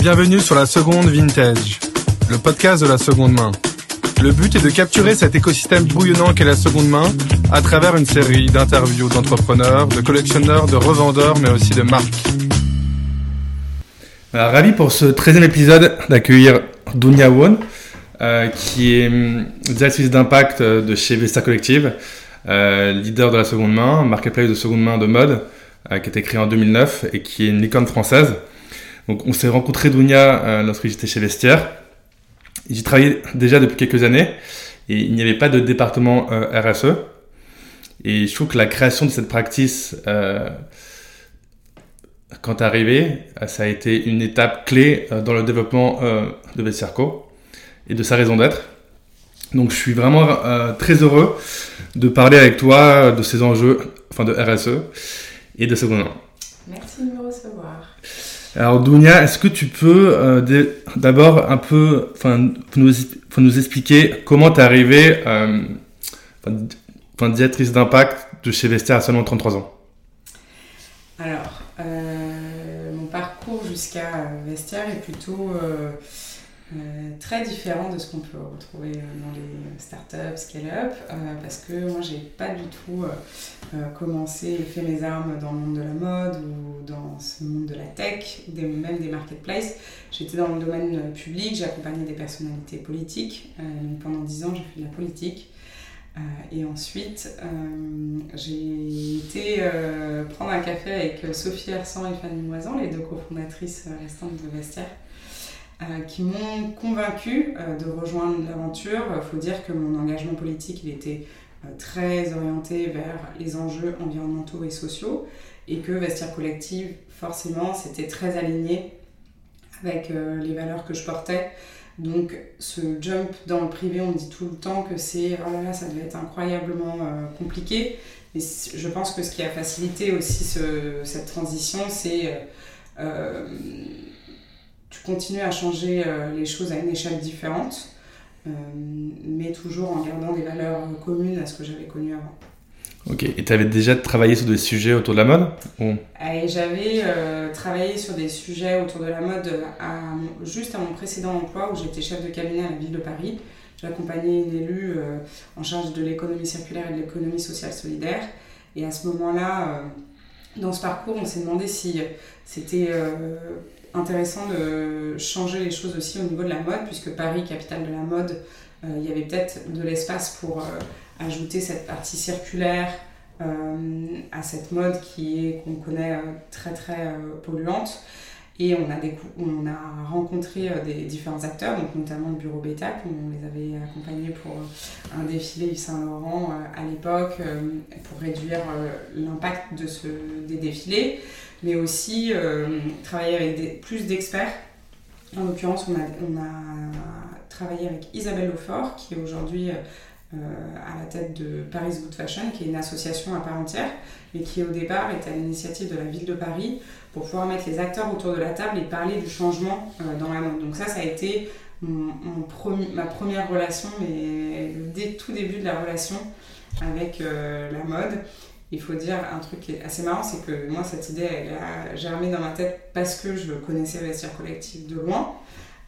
Bienvenue sur la seconde vintage, le podcast de la seconde main. Le but est de capturer cet écosystème bouillonnant qu'est la seconde main à travers une série d'interviews d'entrepreneurs, de collectionneurs, de revendeurs, mais aussi de marques. Alors, ravi pour ce 13e épisode d'accueillir Dunia Won, euh, qui est hum, directrice d'impact euh, de chez Vesta Collective, euh, leader de la seconde main, marketplace de seconde main de mode, qui a été créé en 2009 et qui est une licorne française. Donc on s'est rencontré Dunia lorsque j'étais chez Vestiaire. J'y travaillais déjà depuis quelques années et il n'y avait pas de département RSE. Et je trouve que la création de cette practice quand tu es arrivé, ça a été une étape clé dans le développement de Vestiarco et de sa raison d'être. Donc je suis vraiment euh, très heureux de parler avec toi de ces enjeux, enfin de RSE et de seconde main. Merci de me recevoir. Alors Dounia, est-ce que tu peux euh, d'abord un peu nous, expliquer comment tu es arrivée euh, directrice d'impact de chez Vestiaire à seulement 33 ans? Alors, mon parcours jusqu'à Vestiaire est plutôt euh, très différent de ce qu'on peut retrouver euh, dans les startups, scale-up, euh, parce que moi j'ai pas du tout commencé et fait mes armes dans le monde de la mode ou dans ce monde de la tech, des, même des marketplaces. J'étais dans le domaine public, j'ai accompagné des personnalités politiques. pendant dix ans j'ai fait de la politique. et ensuite, j'ai été prendre un café avec Sophie Hersan et Fanny Moisan, les deux cofondatrices restantes de Vestiaire. Euh, qui m'ont convaincu euh, de rejoindre l'aventure. Il faut dire que mon engagement politique, il était euh, très orienté vers les enjeux environnementaux et sociaux et que Vestiaire Collective, forcément, c'était très aligné avec les valeurs que je portais. Donc ce jump dans le privé, on me dit tout le temps que c'est là, ça devait être incroyablement compliqué. Mais je pense que ce qui a facilité aussi cette transition, c'est tu continues à changer euh, les choses à une échelle différente, euh, mais toujours en gardant des valeurs communes à ce que j'avais connu avant. Ok, et tu avais déjà travaillé sur des sujets autour de la mode J'avais euh, travaillé sur des sujets autour de la mode juste à mon précédent emploi où j'étais chef de cabinet à la ville de Paris. J'accompagnais une élue en charge de l'économie circulaire et de l'économie sociale solidaire. Et à ce moment-là, dans ce parcours, on s'est demandé si c'était intéressant de changer les choses aussi au niveau de la mode, puisque Paris, capitale de la mode, euh, il y avait peut-être de l'espace pour euh, ajouter cette partie circulaire euh, à cette mode qui est qu'on connaît très très polluante. Et on a, on a rencontré des différents acteurs, donc notamment le bureau Beta, on les avait accompagnés pour un défilé Yves Saint Laurent à l'époque, pour réduire l'impact de des défilés mais aussi euh, travailler avec plus d'experts. En l'occurrence, on a, travaillé avec Isabelle Lefort, qui est aujourd'hui euh, à la tête de Paris Good Fashion, qui est une association à part entière, mais qui au départ était à l'initiative de la ville de Paris pour pouvoir mettre les acteurs autour de la table et parler du changement euh, dans la mode. Donc ça, ça a été mon, ma première relation, mais le tout début de la relation avec la mode il faut dire un truc qui est assez marrant, c'est que moi, cette idée, elle a germé dans ma tête parce que je connaissais Vestiaire Collectif de loin.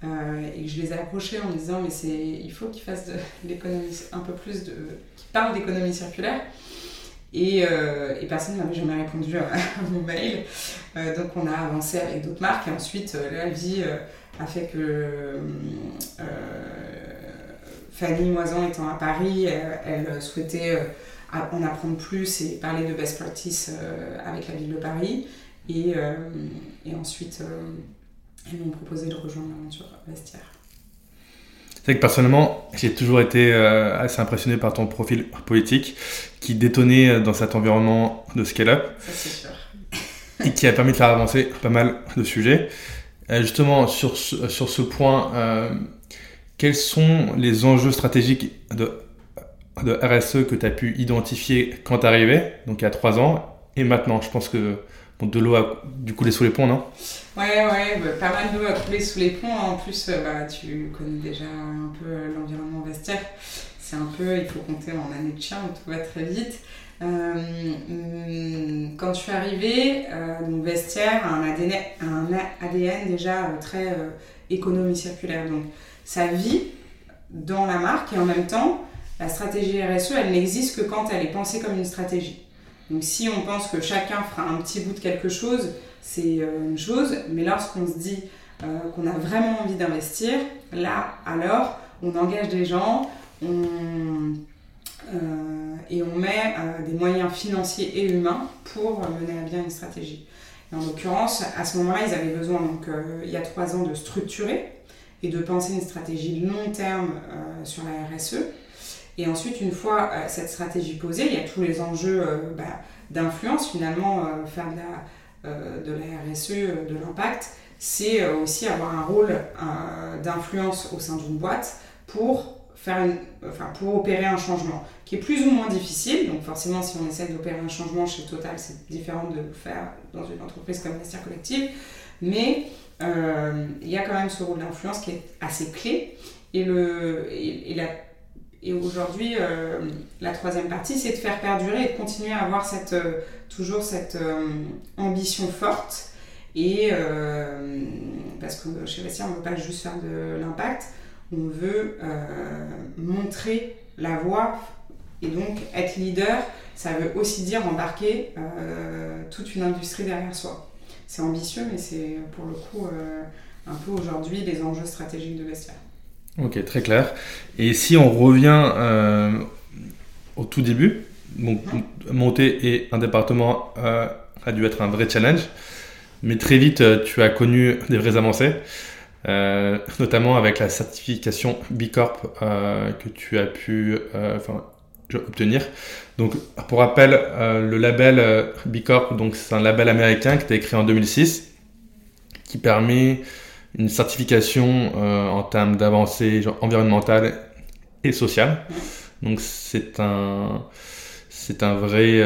Euh, et que je les ai approchés en me disant, mais c'est, il faut qu'ils fassent de l'économie, un peu plus de. qu'ils parlent d'économie circulaire. Et, euh, personne ne m'avait jamais répondu à, mon mail. Euh, donc on a avancé avec d'autres marques. Et ensuite, la vie a fait que Fanny Moisan étant à Paris, elle souhaitait en apprendre plus et parler de best practice euh, avec la ville de Paris. Et, euh, et ensuite, euh, ils m'ont proposé de rejoindre l'aventure vestiaire. C'est vrai que personnellement, j'ai toujours été assez impressionné par ton profil politique qui détonnait dans cet environnement de scale-up. Ça, c'est sûr. et qui a permis de faire avancer pas mal de sujets. justement, sur ce, sur ce point, quels sont les enjeux stratégiques de de RSE que tu as pu identifier quand tu arrivais, donc il y a trois ans, et maintenant Je pense que de l'eau a dû couler sous les ponts, non? Ouais, ouais, bah, pas mal d'eau a coulé sous les ponts. En plus, euh, bah, tu connais déjà un peu l'environnement vestiaire. C'est un peu, il faut compter en années de chien, tout va très vite. hum, quand je suis arrivée, donc Vestiaire a un ADN, un ADN déjà très économie circulaire. Donc ça vit dans la marque et en même temps, la stratégie RSE, elle n'existe que quand elle est pensée comme une stratégie. Donc si on pense que chacun fera un petit bout de quelque chose, c'est une chose, mais lorsqu'on se dit qu'on a vraiment envie d'investir, là alors on engage des gens, euh, et on met euh, des moyens financiers et humains pour mener à bien une stratégie. en l'occurrence, à ce moment-là, ils avaient besoin, donc, euh, il y a trois ans, de structurer et de penser une stratégie long terme sur la RSE. Et ensuite, une fois cette stratégie posée, il y a tous les enjeux bah, d'influence, finalement, faire de la, de la RSE, de l'impact, c'est aussi avoir un rôle d'influence au sein d'une boîte pour faire enfin, pour opérer un changement qui est plus ou moins difficile. Donc forcément, si on essaie d'opérer un changement chez Total, c'est différent de le faire dans une entreprise comme Vestiaire Collective. Mais euh, il y a quand même ce rôle d'influence qui est assez clé. Et, le, et, et aujourd'hui, euh, la troisième partie, c'est de faire perdurer et de continuer à avoir cette, euh, toujours cette ambition forte. Et parce que chez Vestiaire, on ne veut pas juste faire de l'impact, on veut euh, montrer la voie et donc être leader, ça veut aussi dire embarquer euh, toute une industrie derrière soi. C'est ambitieux, mais c'est pour le coup euh, un peu aujourd'hui les enjeux stratégiques de Vestia. Ok, très clair. Et si on revient au tout début, monter et un département a dû être un vrai challenge, mais très vite tu as connu des vraies avancées. Euh, notamment avec la certification B Corp euh, que tu as pu euh, obtenir. Donc, pour rappel, le label B Corp, donc c'est un label américain qui a été créé en 2006, qui permet une certification en termes d'avancée environnementale et sociale. Donc, c'est un, c'est un vrai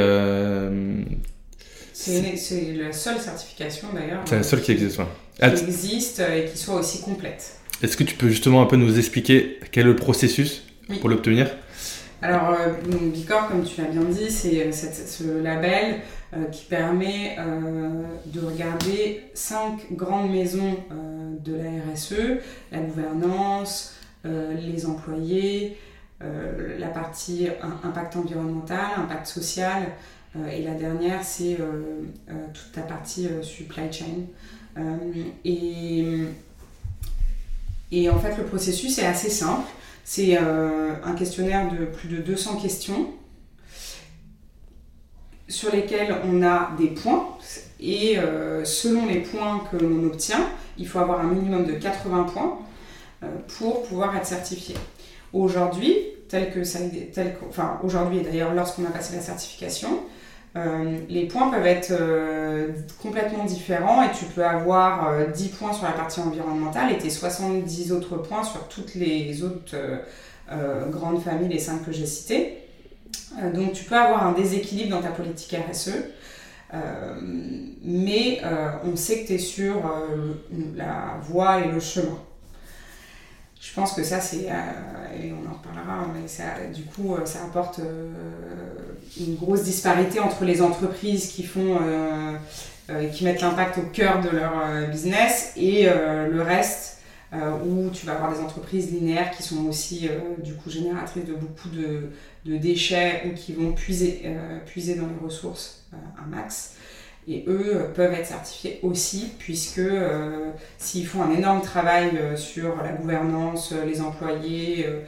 c'est la seule certification d'ailleurs. C'est la seule qui existe, Qui existe et qui soit aussi complète. Est-ce que tu peux justement un peu nous expliquer quel est le processus pour l'obtenir? Alors, euh, Bicor, comme tu l'as bien dit, c'est euh, ce label euh, qui permet de regarder cinq grandes maisons de la RSE, la gouvernance, les employés, la partie impact environnemental, impact social, euh, et la dernière, c'est euh, euh, toute ta partie supply chain. et en fait, le processus est assez simple. C'est un questionnaire de plus de 200 questions sur lesquels on a des points et selon les points que l'on obtient, il faut avoir un minimum de 80 points pour pouvoir être certifié. Aujourd'hui, tel que ça, tel enfin aujourd'hui et d'ailleurs lorsqu'on a passé la certification, euh, les points peuvent être euh, complètement différents et tu peux avoir 10 euh, points sur la partie environnementale et tes 70 autres points sur toutes les autres grandes familles, les 5 que j'ai citées. Donc tu peux avoir un déséquilibre dans ta politique RSE, mais on sait que tu es sur la voie et le chemin. Je pense que ça, c'est, et on en reparlera, mais ça, du coup, ça apporte une grosse disparité entre les entreprises qui font euh, euh, qui mettent l'impact au cœur de leur euh, business et le reste où tu vas avoir des entreprises linéaires qui sont aussi du coup génératrices de beaucoup de, de, déchets ou qui vont puiser, puiser dans les ressources un max. Et eux peuvent être certifiés aussi, puisque s'ils font un énorme travail sur la gouvernance, les employés, euh,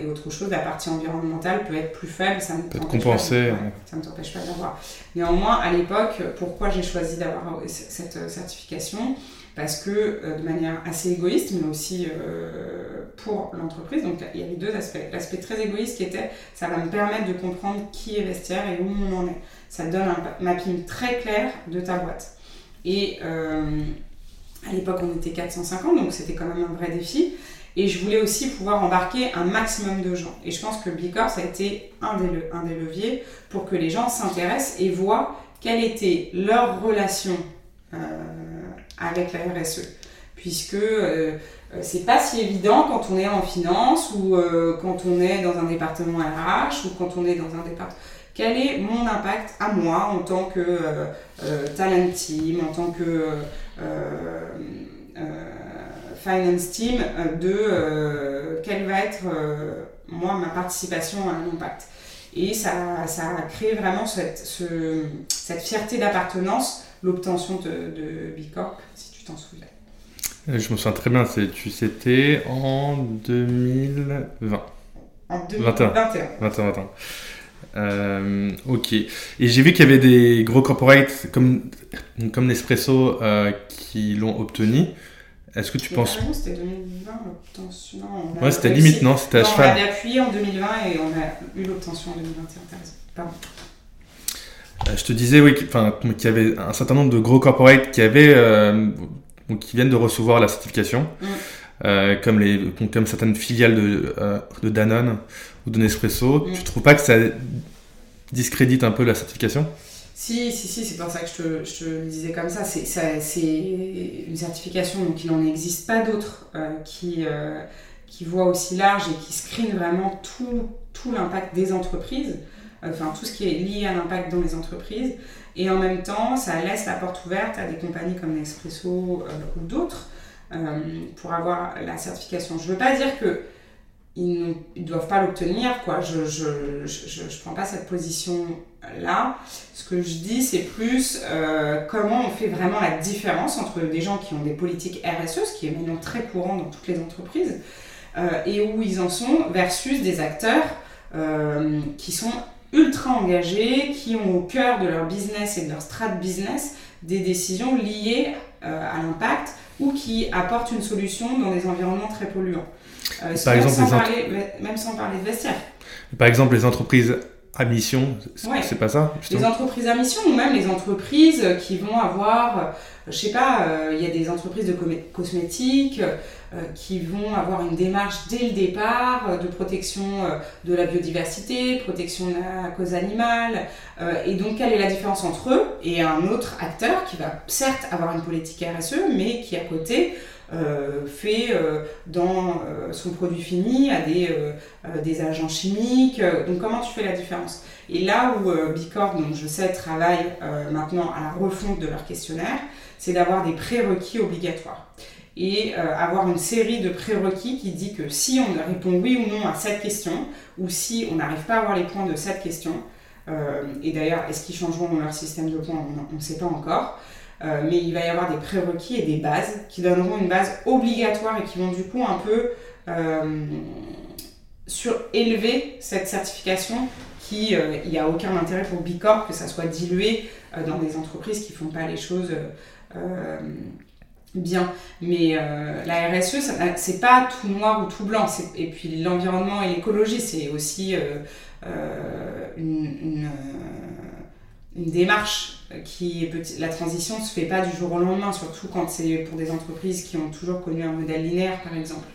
et autre chose, la partie environnementale peut être plus faible, ça ne t'empêche pas d'avoir. Néanmoins, à l'époque, pourquoi j'ai choisi d'avoir cette euh, certification? Parce que euh, de manière assez égoïste, mais aussi pour l'entreprise, donc il y avait deux aspects. L'aspect très égoïste qui était, ça va me permettre de comprendre qui est Vestiaire et où on en est. Ça donne un mapping très clair de ta boîte. Et à l'époque, on était 450, donc c'était quand même un vrai défi. Et je voulais aussi pouvoir embarquer un maximum de gens. Et je pense que Bicorp, ça a été un des, un des leviers pour que les gens s'intéressent et voient quelle était leur relation euh, avec la RSE. Puisque euh, euh, c'est pas si évident quand on est en finance ou quand on est dans un département RH ou quand on est dans un département quel est mon impact à moi en tant que talent team, en tant que finance team, de quelle va être moi ma participation à l'impact. Et ça, ça a créé vraiment cette, cette fierté d'appartenance, l'obtention de, de B Corp, si tu t'en souviens. Euh, je me souviens très bien, c'était en 2020. En 2021. 21. 21, ok. Et j'ai vu qu'il y avait des gros corporates comme, comme Nespresso euh, qui l'ont obtenu. Est-ce que tu penses. C'était 2020 l'obtention. Ouais, c'était limite, non C'était à cheval. On a appuyé en 2020 et on a eu l'obtention en 2021. Pardon. Euh, je te disais, oui, qu'il y avait un certain nombre de gros corporates qui avaient. Euh, qui viennent de recevoir la certification, mm. euh, comme, les, comme certaines filiales de, de Danone ou de Nespresso. Mm. Tu trouves pas que ça discrédite un peu la certification? Si, si, si, c'est pour ça que je te, je te, disais comme ça. C'est une certification, donc il n'en existe pas d'autres euh, qui, euh, qui voient aussi large et qui screenent vraiment tout, tout l'impact des entreprises, enfin tout ce qui est lié à l'impact dans les entreprises. Et en même temps, ça laisse la porte ouverte à des compagnies comme Nespresso euh, ou d'autres pour avoir la certification. Je ne veux pas dire que ils ne doivent pas l'obtenir. Quoi. Je ne je, je, je, prends pas cette position-là. Ce que je dis, c'est plus euh, comment on fait vraiment la différence entre des gens qui ont des politiques RSE, ce qui est maintenant très courant dans toutes les entreprises, euh, et où ils en sont, versus des acteurs euh, qui sont ultra engagés, qui ont au cœur de leur business et de leur strat business des décisions liées à l'impact ou qui apportent une solution dans des environnements très polluants. Euh, par exemple, sans parler, même sans parler de vestiaire. Par exemple, les entreprises à mission, c'est pas ça Les entreprises à mission ou même les entreprises qui vont avoir, euh, je sais pas, euh, il y a des entreprises de cosmétiques qui vont avoir une démarche dès le départ de protection de la biodiversité, protection de la cause animale. et donc, quelle est la différence entre eux? Et un autre acteur qui va certes avoir une politique RSE, mais qui à côté euh, fait euh, dans euh, son produit fini à des, des agents chimiques. Donc comment tu fais la différence? Et là où Bicorp, donc je sais, travaille maintenant à la refonte de leur questionnaire, c'est d'avoir des prérequis obligatoires et avoir une série de prérequis qui dit que si on répond oui ou non à cette question, ou si on n'arrive pas à avoir les points de cette question, et d'ailleurs, est-ce qu'ils changeront leur système de points? On ne sait pas encore. Euh, mais il va y avoir des prérequis et des bases qui donneront une base obligatoire et qui vont du coup un peu euh, surélever cette certification qui, euh, il n'y a aucun intérêt pour Bicorp que ça soit dilué dans des entreprises qui ne font pas les choses bien. Mais la RSE, c'est pas tout noir ou tout blanc. Et puis l'environnement et l'écologie, c'est aussi une, une démarche qui est La transition ne se fait pas du jour au lendemain, surtout quand c'est pour des entreprises qui ont toujours connu un modèle linéaire, par exemple.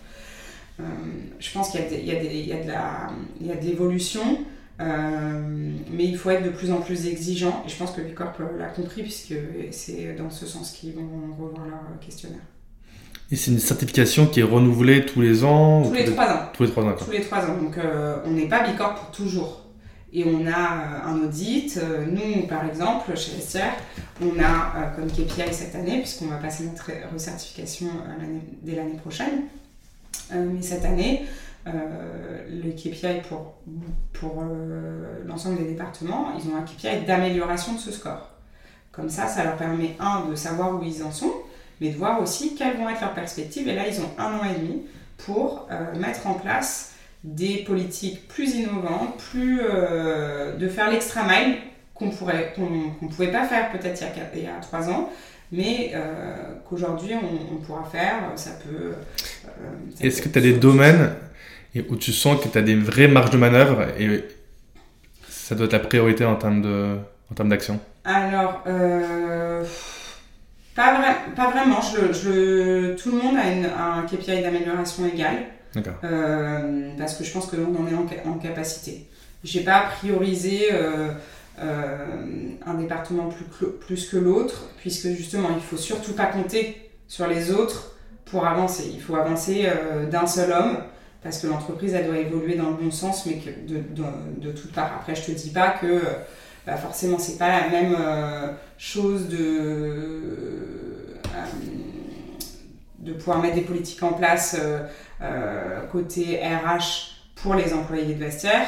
Euh, je pense qu'il y, y, y, a de l'évolution, euh, mais il faut être de plus en plus exigeant. Et je pense que Bicorp l'a compris, puisque c'est dans ce sens qu'ils vont revoir leur questionnaire. Et c'est une certification qui est renouvelée tous les ans Tous les trois ans. Tous les trois ans. Tous les trois ans. Donc euh, on n'est pas Bicorp pour toujours et on a euh, un audit. Euh, nous, par exemple, chez SR, on a euh, comme KPI cette année, puisqu'on va passer notre recertification dès l'année prochaine. mais cette année, le KPI pour, pour l'ensemble des départements, ils ont un KPI d'amélioration de ce score. Comme ça, ça leur permet, un, de savoir où ils en sont, mais de voir aussi quelles vont être leurs perspectives. Et là, ils ont un an et demi pour mettre en place des politiques plus innovantes, plus euh, de faire l'extra mile qu'on pourrait qu'on pouvait pas faire peut-être il, il, y a trois ans, mais euh, qu'aujourd'hui on, pourra faire. Ça peut. Euh, Est-ce que tu as des domaines où tu sens que tu as des vraies marges de manœuvre et ça doit être la priorité en termes de en termes d'action? Alors. Pas, pas, vraiment. Je, je, tout le monde a, une, a un KPI d'amélioration égal. Euh, parce que je pense que l'on en est en, en capacité. J'ai pas priorisé euh, euh, un département plus, plus que l'autre, puisque justement, il faut surtout pas compter sur les autres pour avancer. Il faut avancer d'un seul homme, parce que l'entreprise, elle doit évoluer dans le bon sens, mais que de, de, de toutes parts. Après, je te dis pas que bah forcément, c'est pas la même chose de de pouvoir mettre des politiques en place euh, euh, côté RH pour les employés de vestiaire,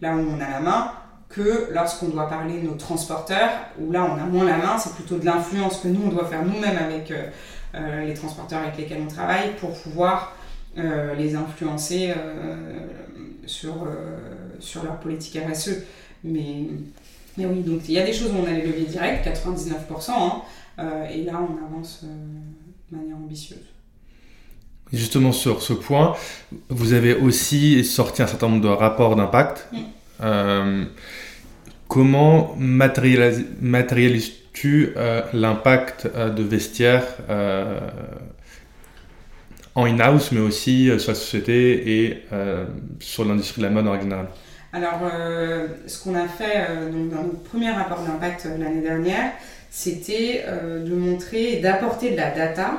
là où on a la main, que lorsqu'on doit parler de nos transporteurs, où là on a moins la main, c'est plutôt de l'influence que nous on doit faire nous-mêmes avec euh, les transporteurs avec lesquels on travaille pour pouvoir les influencer sur, sur leur politique RSE. Mais, mais oui, donc il y a des choses où on a les leviers directs, 99%, hein, et là on avance de manière ambitieuse. Justement sur ce point, vous avez aussi sorti un certain nombre de rapports d'impact. Euh, comment matérialises-tu euh, l'impact euh, de vestiaire en in-house, mais aussi sur la société et sur l'industrie de la mode en général? Alors, ce qu'on a fait donc, dans notre premier rapport d'impact l'année dernière, c'était de montrer et d'apporter de la data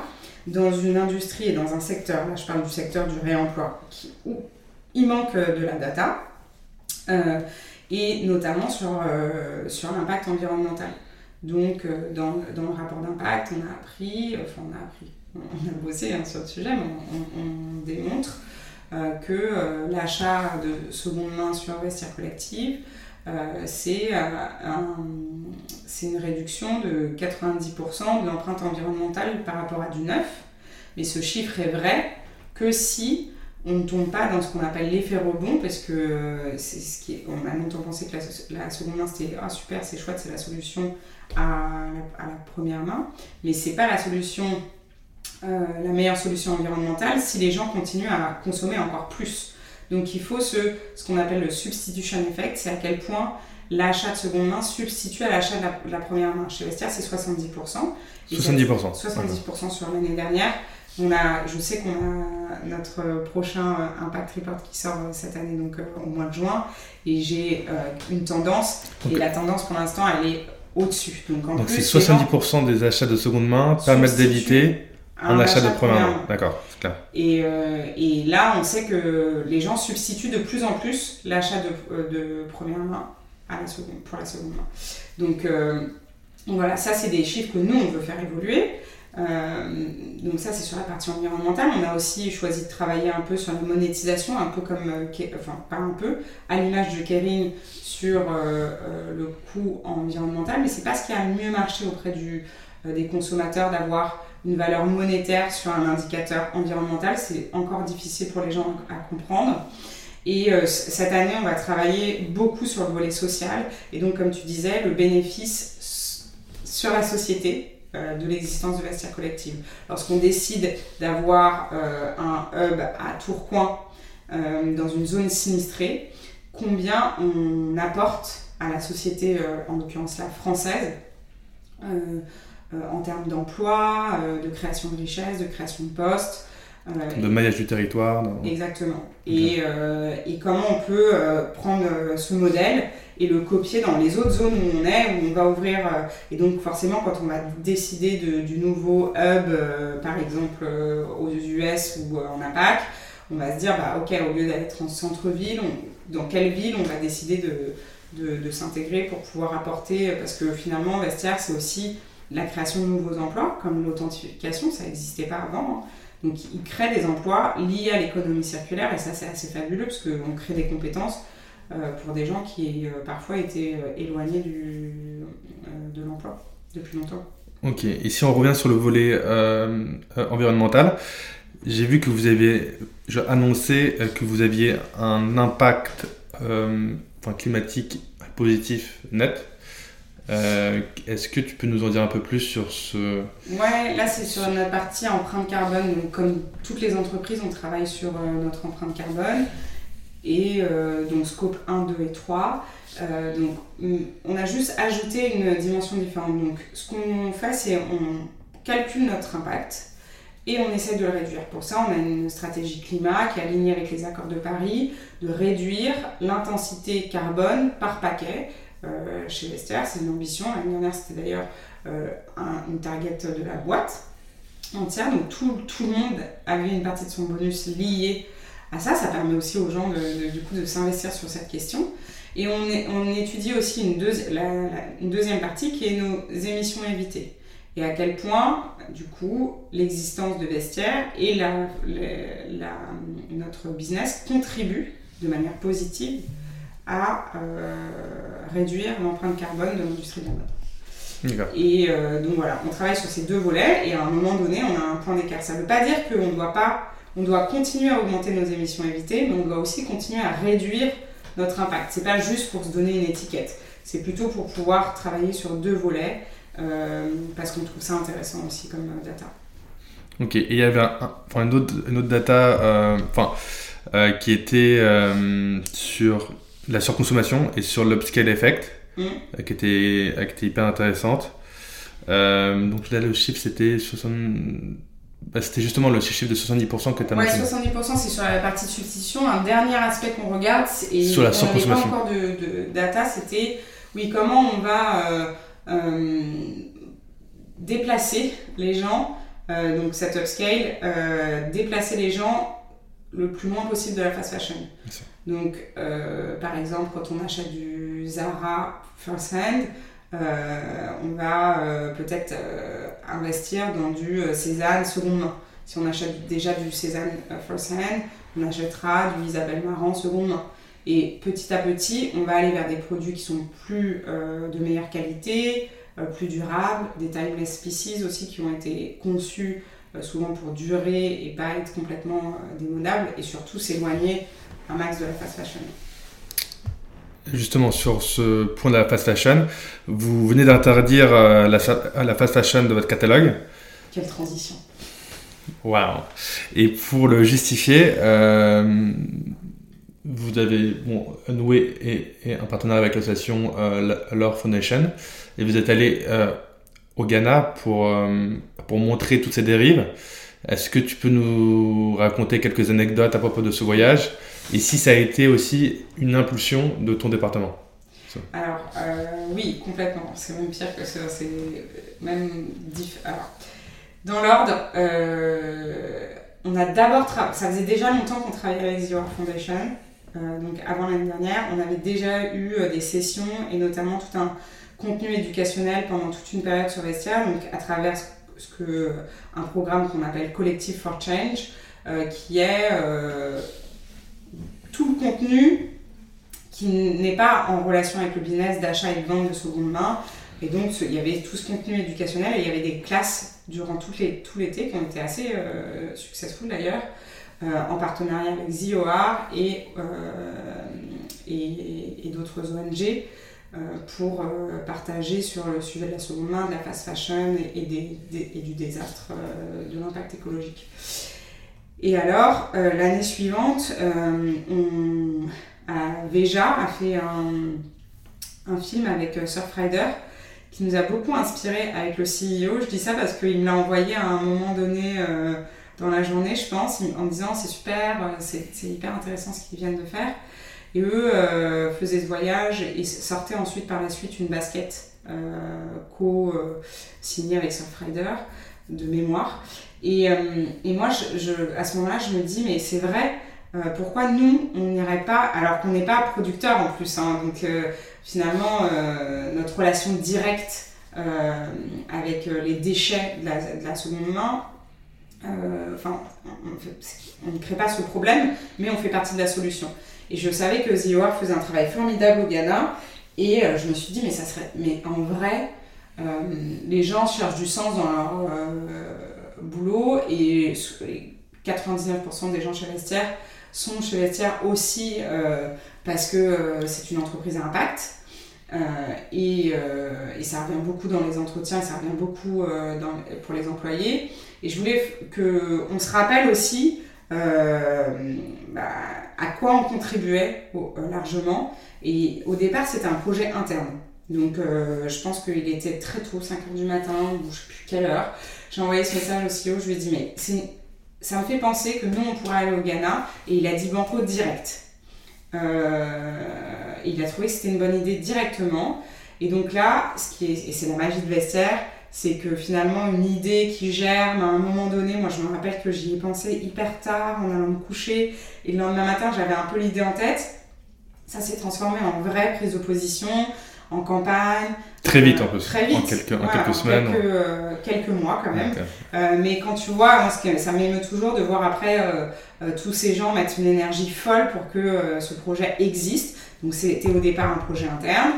dans une industrie et dans un secteur, là je parle du secteur du réemploi, où il manque de la data, euh, et notamment sur, euh, sur l'impact environnemental. Donc euh, dans, dans, le rapport d'impact, on a appris, enfin on a appris, on a bossé hein, sur le sujet, mais on, démontre que l'achat de seconde main sur vestiaire collective, c'est c'est une réduction de 90% de l'empreinte environnementale par rapport à du neuf. Mais ce chiffre est vrai que si on ne tombe pas dans ce qu'on appelle l'effet rebond, parce que c'est ce qui on a longtemps pensé que la, seconde main c'était ah super, c'est chouette, c'est la solution à la, première main, mais c'est pas la solution, euh, la meilleure solution environnementale si les gens continuent à consommer encore plus. Donc il faut ce, ce qu'on appelle le substitution effect, c'est à quel point l'achat de seconde main substitue à l'achat de, la, première main. Chez Vestiaire, c'est 70%. 70%. 70% sur l'année dernière. On a, je sais qu'on a notre prochain Impact Report qui sort cette année, donc euh, au mois de juin, et j'ai euh, une tendance, et la tendance pour l'instant, elle est au-dessus. Donc, en donc c'est 70% des achats de seconde main permettent d'éviter un, achat, de première main. D'accord, c'est clair. Et, euh, et, là, on sait que les gens substituent de plus en plus l'achat de, de première main la pour la seconde main. Donc, euh, donc voilà, ça c'est des chiffres que nous on veut faire évoluer. Euh, donc ça c'est sur la partie environnementale. On a aussi choisi de travailler un peu sur la monétisation, un peu comme, euh, enfin pas un peu, à l'image de Kering sur le coût environnemental, mais c'est pas ce qui a le mieux marché auprès du, des consommateurs d'avoir une valeur monétaire sur un indicateur environnemental. C'est encore difficile pour les gens à comprendre. Et euh, cette année, on va travailler beaucoup sur le volet social. Et donc, comme tu disais, le bénéfice sur la société euh, de l'existence de vestiaire collective. Lorsqu'on décide d'avoir euh, un hub à Tourcoing, dans une zone sinistrée, combien on apporte à la société, en l'occurrence la française, en termes d'emploi, de création de richesses, de création de postes, de maillage du territoire. Exactement. Et, euh, et, comment on peut euh, prendre euh, ce modèle et le copier dans les autres zones où on est, où on va ouvrir. et donc forcément, quand on va décider de, du nouveau hub, par exemple aux US ou en APAC, on va se dire, bah, ok, au lieu d'être en centre-ville, dans quelle ville on va décider de, de, de s'intégrer pour pouvoir apporter, parce que finalement, Vestiaire, c'est aussi la création de nouveaux emplois, comme l'authentification, ça n'existait pas avant. Hein. Donc ils créent des emplois liés à l'économie circulaire et ça c'est assez fabuleux parce qu'on crée des compétences euh, pour des gens qui euh, parfois étaient euh, éloignés de l'emploi depuis longtemps. Ok, et si on revient sur le volet environnemental, j'ai vu que vous avez annoncé que vous aviez un impact climatique positif net euh, est-ce que tu peux nous en dire un peu plus sur ce... Ouais, là c'est sur notre partie empreinte carbone. Donc, comme toutes les entreprises, on travaille sur euh, notre empreinte carbone. Et euh, donc scope 1, 2 et 3. donc on a juste ajouté une dimension différente. Donc ce qu'on fait, c'est on calcule notre impact et on essaie de le réduire. Pour ça, on a une stratégie climat qui est alignée avec les accords de Paris, de réduire l'intensité carbone par paquet chez Vestiaire. C'est une ambition. L'année dernière, c'était d'ailleurs euh, une target de la boîte entière. Donc tout, tout, le monde avait une partie de son bonus liée à ça. Ça permet aussi aux gens de, du coup de s'investir sur cette question. Et on, étudie aussi une, deuxième partie qui est nos émissions évitées. Et à quel point, du coup, l'existence de vestiaires et notre business contribuent de manière positive à euh, réduire l'empreinte carbone de l'industrie de la mode. Et euh, donc voilà, on travaille sur ces deux volets et à un moment donné, on a un point d'écart. Ça ne veut pas dire qu'on doit pas, on doit continuer à augmenter nos émissions évitées, mais on doit aussi continuer à réduire notre impact. C'est pas juste pour se donner une étiquette, c'est plutôt pour pouvoir travailler sur deux volets euh, parce qu'on trouve ça intéressant aussi comme data. Ok, et il y avait enfin, une, autre, une autre data, enfin euh, qui était sur la surconsommation et sur l'upscale effect, mm. euh, qui, était, qui était hyper intéressante. donc là, le chiffre, c'était 60... Bah, c'était justement le chiffre de 70% que tu as Ouais, 70% c'est sur la partie de substitution. Un dernier aspect qu'on regarde, et sur la surconsommation. on pas encore de, de data, c'était oui, comment on va déplacer les gens, donc cet upscale, déplacer les gens le plus loin possible de la fast fashion. Donc, euh, par exemple, quand on achète du Zara first hand, euh, on va euh, peut-être investir dans du Cézanne seconde main. Si on achète déjà du Cézanne first hand, on achètera du Isabelle Marant seconde main. Et petit à petit, on va aller vers des produits qui sont plus de meilleure qualité, plus durables, des timeless species aussi qui ont été conçus souvent pour durer et pas être complètement euh, démodable et surtout s'éloigner un max de la fast fashion. Justement, sur ce point de la fast fashion, vous venez d'interdire euh, la, la, fast fashion de votre catalogue. Quelle transition Waouh Et pour le justifier, vous avez bon, noué et, un partenariat avec l'association euh, Foundation et vous êtes allé au Ghana pour, euh, pour montrer toutes ces dérives. Est-ce que tu peux nous raconter quelques anecdotes à propos de ce voyage? Et si ça a été aussi une impulsion de ton département Alors, euh, oui, complètement. C'est même pire que ça. C'est même Alors, dans l'ordre, euh, on a d'abord Ça faisait déjà longtemps qu'on travaillait avec The Foundation. donc, avant l'année dernière, on avait déjà eu des sessions et notamment tout un contenu éducationnel pendant toute une période sur Vestiaire, donc à travers ce un programme qu'on appelle Collective for Change, euh, qui est euh, tout le contenu qui n'est pas en relation avec le business d'achat et de vente de seconde main. Et donc, il y avait tout ce contenu éducationnel et il y avait des classes durant tout l'été qui ont été assez euh, successful d'ailleurs, euh, en partenariat avec ZOR et, et, et d'autres ONG. Euh, pour euh, partager sur le sujet de la seconde main, de la fast fashion et, du désastre euh, de l'impact écologique. Et alors, l'année suivante, on, Veja a fait un, film avec Surfrider qui nous a beaucoup inspiré avec le CEO. Je dis ça parce qu'il me l'a envoyé à un moment donné dans la journée, je pense, en disant c'est super, c'est hyper intéressant ce qu'ils viennent de faire. Et eux euh, faisaient ce voyage et sortaient ensuite par la suite une basket euh, co-signée avec Surfrider de mémoire. Et, euh, et moi, à ce moment-là, je me dis, mais c'est vrai, pourquoi nous, on n'irait pas, alors qu'on n'est pas producteur en plus, hein, donc finalement, notre relation directe avec les déchets de la, de la seconde main, enfin, on ne crée pas ce problème, mais on fait partie de la solution. Et je savais que The faisait un travail formidable au Ghana. Et euh, je me suis dit, mais ça serait. Mais en vrai, euh, les gens cherchent du sens dans leur euh, boulot et 99% des gens chez Vestiaire sont chez Vestiaire aussi parce que c'est une entreprise à impact. Et, et, ça revient beaucoup dans les entretiens, ça revient beaucoup pour les employés. Et je voulais qu'on se rappelle aussi euh, bah, à quoi on contribuait euh, largement. Et au départ, c'était un projet interne. Donc euh, je pense qu'il était très tôt, 5h du matin, ou je sais plus quelle heure. J'ai envoyé ce message au CEO, je lui ai dit, mais ça me fait penser que nous, on pourrait aller au Ghana. Et il a dit banco direct. il a trouvé que c'était une bonne idée directement. Et donc là, ce qui est, et c'est la magie de vestiaire, c'est que finalement une idée qui germe à un moment donné, moi je me rappelle que j'y ai pensé hyper tard en allant me coucher et le lendemain matin j'avais un peu l'idée en tête. Ça s'est transformé en vraie prise de position, en campagne. Très vite en plus. Très vite. En quelques, en quelques semaines. Quelques, euh, quelques, mois quand même. Euh, mais quand tu vois, ça m'émeut toujours de voir après euh, tous ces gens mettre une énergie folle pour que ce projet existe. Donc c'était au départ un projet interne.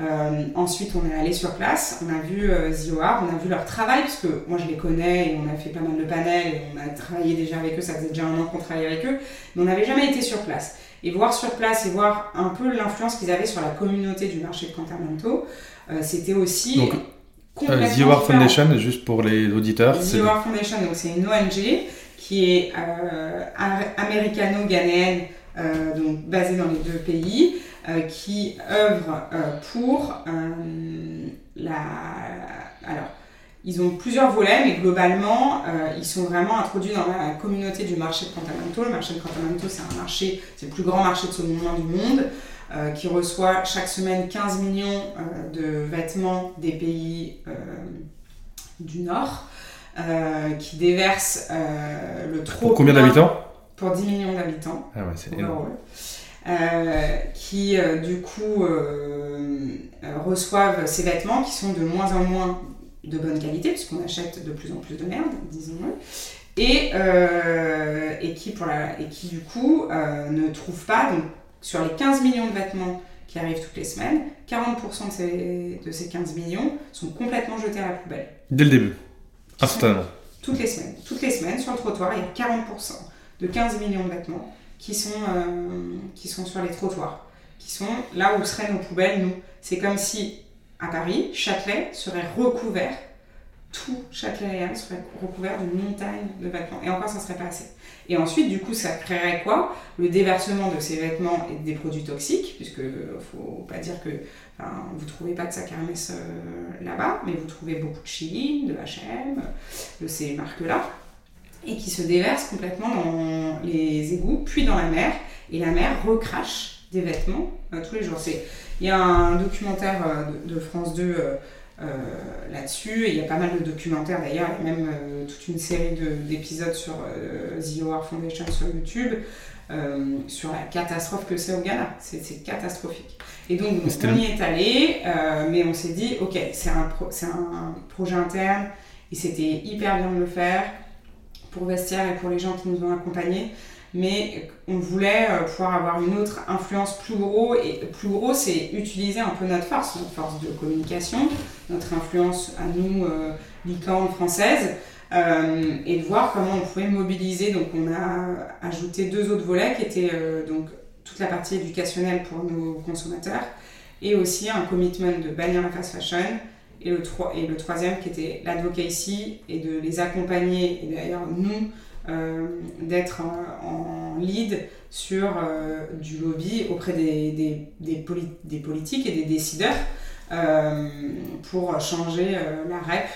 Euh, ensuite, on est allé sur place, on a vu euh, on a vu leur travail, parce que moi je les connais et on a fait pas mal de panels et on a travaillé déjà avec eux, ça faisait déjà un an qu'on travaillait avec eux, mais on n'avait jamais été sur place. Et voir sur place et voir un peu l'influence qu'ils avaient sur la communauté du marché de Cantamento, euh, c'était aussi. Donc, euh, Foundation, juste pour les auditeurs. The Foundation, c'est une ONG qui est euh, américano-ghanéenne, donc basée dans les deux pays. Euh, qui œuvrent euh, pour euh, la... Ils ont plusieurs volets, mais globalement, ils sont vraiment introduits dans la communauté du marché de Cantamento. Le marché de Cantamento, c'est un marché, c'est le plus grand marché de main du monde, qui reçoit chaque semaine 15 millions de vêtements des pays du Nord, qui déverse le trop. Pour combien d'habitants? Pour 10 millions d'habitants. Ah ouais, c'est énorme. Euh, qui euh, du coup euh, reçoivent ces vêtements qui sont de moins en moins de bonne qualité, puisqu'on achète de plus en plus de merde, disons-le, et, et, qui pour la, et qui du coup ne trouvent pas, donc sur les 15 millions de vêtements qui arrivent toutes les semaines, 40% de ces, de ces 15 millions sont complètement jetés à la poubelle. Dès le début Instantanément Toutes les semaines. Toutes les semaines, sur le trottoir, il y a 40% de 15 millions de vêtements qui sont, euh, qui sont sur les trottoirs, qui sont là où seraient nos poubelles, nous. C'est comme si, Paris, Châtelet serait recouvert, tout Châtelet serait recouvert d'une montagne de vêtements. Et encore, ça ne serait pas assez. Et ensuite, du coup, ça créerait quoi? Le déversement de ces vêtements et des produits toxiques, puisque faut pas dire que enfin, vous trouvez pas de sac Hermès euh, là-bas, mais vous trouvez beaucoup de Chili, de H&M, de ces marques-là et qui se déverse complètement dans les égouts, puis dans la mer. Et la mer recrache des vêtements euh, tous les jours. Il y a un documentaire euh, de, France 2 euh, là-dessus, et il y a pas mal de documentaires d'ailleurs, et même toute une série d'épisodes sur The Foundation sur YouTube, sur la catastrophe que c'est au Ghana. C'est catastrophique. Et donc, on y est allé, mais on s'est dit, ok, c'est un, un projet interne, et c'était hyper bien de le faire pour Vestiaire et pour les gens qui nous ont accompagnés. Mais on voulait euh, pouvoir avoir une autre influence plus gros. Et plus gros, c'est utiliser un peu notre force, notre force de communication, notre influence à nous, euh, licorne française, euh, et de voir comment on pouvait mobiliser. Donc on a ajouté deux autres volets qui étaient euh, donc toute la partie éducationnelle pour nos consommateurs et aussi un commitment de bannir la fast fashion et le, et le troisième qui était l'advocacy et de les accompagner, et d'ailleurs nous, d'être en, lead sur euh, du lobby auprès des, des, des, des, politiques et des décideurs euh, pour changer la REP.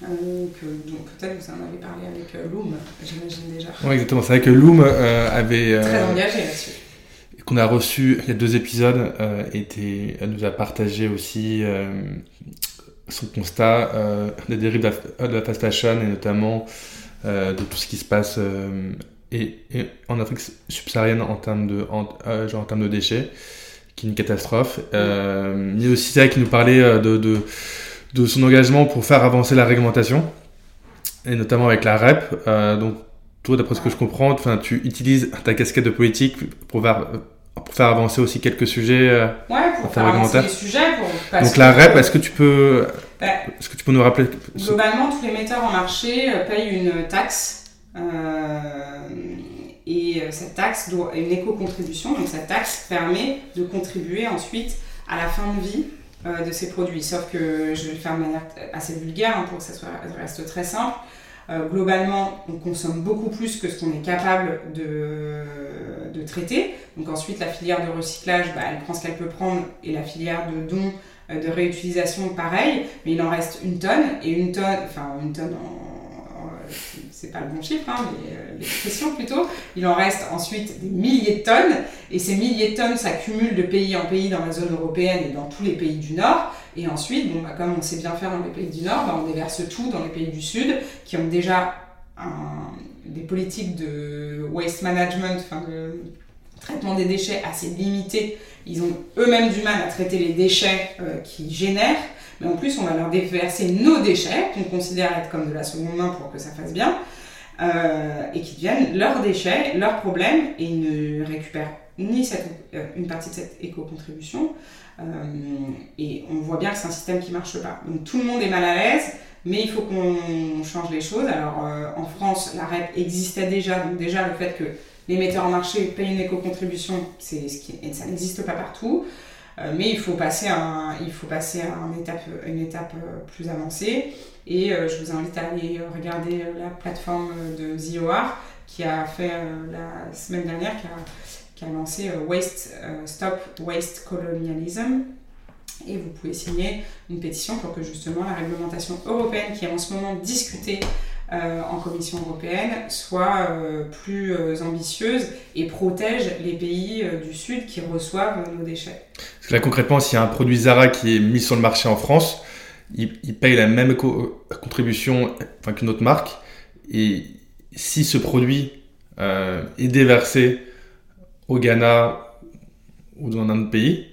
que, peut-être vous en avez parlé avec Loom, j'imagine déjà. Oui, exactement. C'est vrai que Loom avait. Très engagé là-dessus qu'on a reçu il y a deux épisodes, était, elle nous a partagé aussi son constat euh, des dérives de la, fast fashion et notamment euh, de tout ce qui se passe euh, et, en Afrique subsaharienne en termes de, en, genre en termes de déchets, qui est une catastrophe. il y a aussi ça qui nous parlait de, de, de, son engagement pour faire avancer la réglementation, et notamment avec la REP. donc, toi, d'après ce que je comprends, tu utilises ta casquette de politique pour faire pour faire avancer aussi quelques sujets euh, ouais, pour faire avancer les sujets. Pour, Donc la REP, est-ce que tu peux, bah, est-ce que tu peux nous rappeler Globalement, tous les metteurs en marché euh, payent une taxe. Euh, et cette taxe doit une éco-contribution. Donc cette taxe permet de contribuer ensuite à la fin de vie de ces produits. Sauf que je vais le faire de manière assez vulgaire hein, pour que ça, soit, reste très simple. Euh, globalement, on consomme beaucoup plus que ce qu'on est capable de, de, traiter. Donc ensuite, la filière de recyclage, bah, elle prend ce qu'elle peut prendre, et la filière de don, euh, de réutilisation, pareil. Mais il en reste une tonne, et une tonne, enfin une tonne c'est pas le bon chiffre, hein, mais les pressions plutôt, il en reste ensuite des milliers de tonnes, et ces milliers de tonnes s'accumulent de pays en pays dans la zone européenne et dans tous les pays du Nord, et ensuite, bon, bah, comme on sait bien faire dans les pays du Nord, bah, on déverse tout dans les pays du Sud, qui ont déjà des politiques de waste management, enfin de traitement des déchets assez limitées. Ils ont eux-mêmes du mal à traiter les déchets euh, qui génèrent, mais en plus on va leur déverser nos déchets, qu'on considère être comme de la seconde main pour que ça fasse bien, euh, et qui deviennent leurs déchets, leurs problèmes, et ils ne récupèrent ni euh, une partie de cette éco-contribution, et on voit bien que c'est un système qui ne marche pas. Donc tout le monde est mal à l'aise, mais il faut qu'on change les choses. Alors en France, la REP existait déjà, donc déjà le fait que les metteurs en marché payent une éco-contribution, c'est ce qui, ça n'existe pas partout. Euh, mais il faut passer à, il faut passer à une étape, une étape euh, plus avancée. Et euh, je vous invite à aller regarder la plateforme de ZOR qui a fait la semaine dernière, qui a, qui a lancé Waste, Stop Waste Colonialism. Et vous pouvez signer une pétition pour que justement la réglementation européenne qui est en ce moment discutée euh, en Commission européenne soit euh, plus euh, ambitieuse et protège les pays du Sud qui reçoivent nos déchets. Parce que là, concrètement, s'il y a un produit Zara qui est mis sur le marché en France, il, paye la même contribution enfin, qu'une autre marque. Et si ce produit est déversé au Ghana ou dans un autre pays,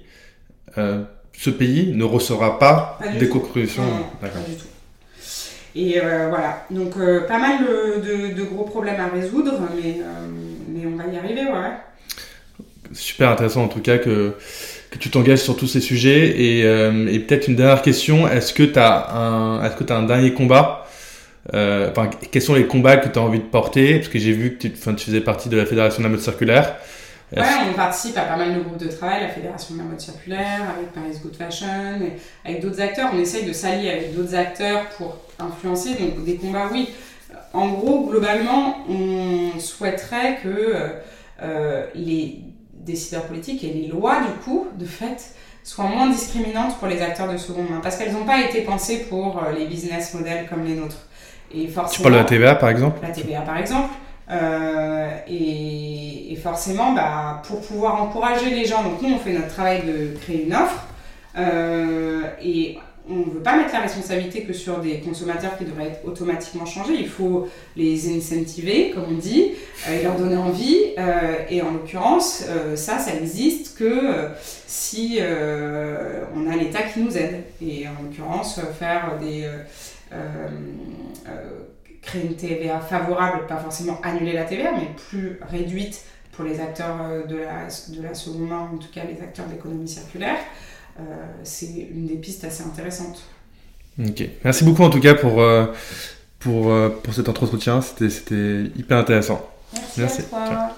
ce pays ne recevra pas, des contributions. Pas du tout. Et euh, voilà, donc euh, pas mal de, gros problèmes à résoudre, mais, euh, mais on va y arriver, ouais. Super intéressant en tout cas que, que tu t'engages sur tous ces sujets. Et, et peut-être une dernière question, est-ce que tu as, un, est-ce que as un dernier combat enfin, Quels sont les combats que tu as envie de porter? Parce que j'ai vu que tu, tu faisais partie de la Fédération de la mode circulaire. Ouais, on participe à pas mal de groupes de travail, la Fédération de la mode circulaire, avec Paris Good Fashion, avec d'autres acteurs. On essaye de s'allier avec d'autres acteurs pour influencer. Donc des combats, oui. En gros, globalement, on souhaiterait que euh, euh, les décideurs politiques et les lois, du coup, de fait, soient moins discriminantes pour les acteurs de seconde main. Parce qu'elles n'ont pas été pensées pour euh, les business models comme les nôtres. Et forcément, tu parles de la TVA, par exemple La TVA, par exemple. Euh, et, forcément, bah, pour pouvoir encourager les gens, donc nous on fait notre travail de créer une offre euh, et on ne veut pas mettre la responsabilité que sur des consommateurs qui devraient être automatiquement changés. Il faut les incentiver, comme on dit, euh, et leur donner envie. et en l'occurrence, ça, ça existe que si on a l'État qui nous aide. Et en l'occurrence, faire des créer une TVA favorable, pas forcément annuler la TVA, mais plus réduite pour les acteurs euh, de la, de la seconde main, en tout cas les acteurs de l'économie circulaire, euh, c'est une des pistes assez intéressantes. Ok, merci beaucoup en tout cas pour, euh, pour, pour cet entretien, c'était hyper intéressant. Merci, merci. à toi.